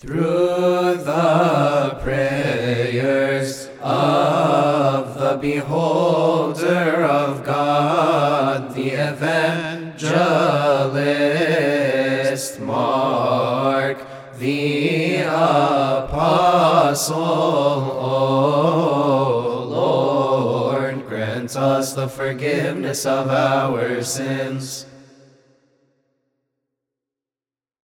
Through the prayers of the beholder of God, the evangelist Mark, the apostle, O Lord, grant us the forgiveness of our sins.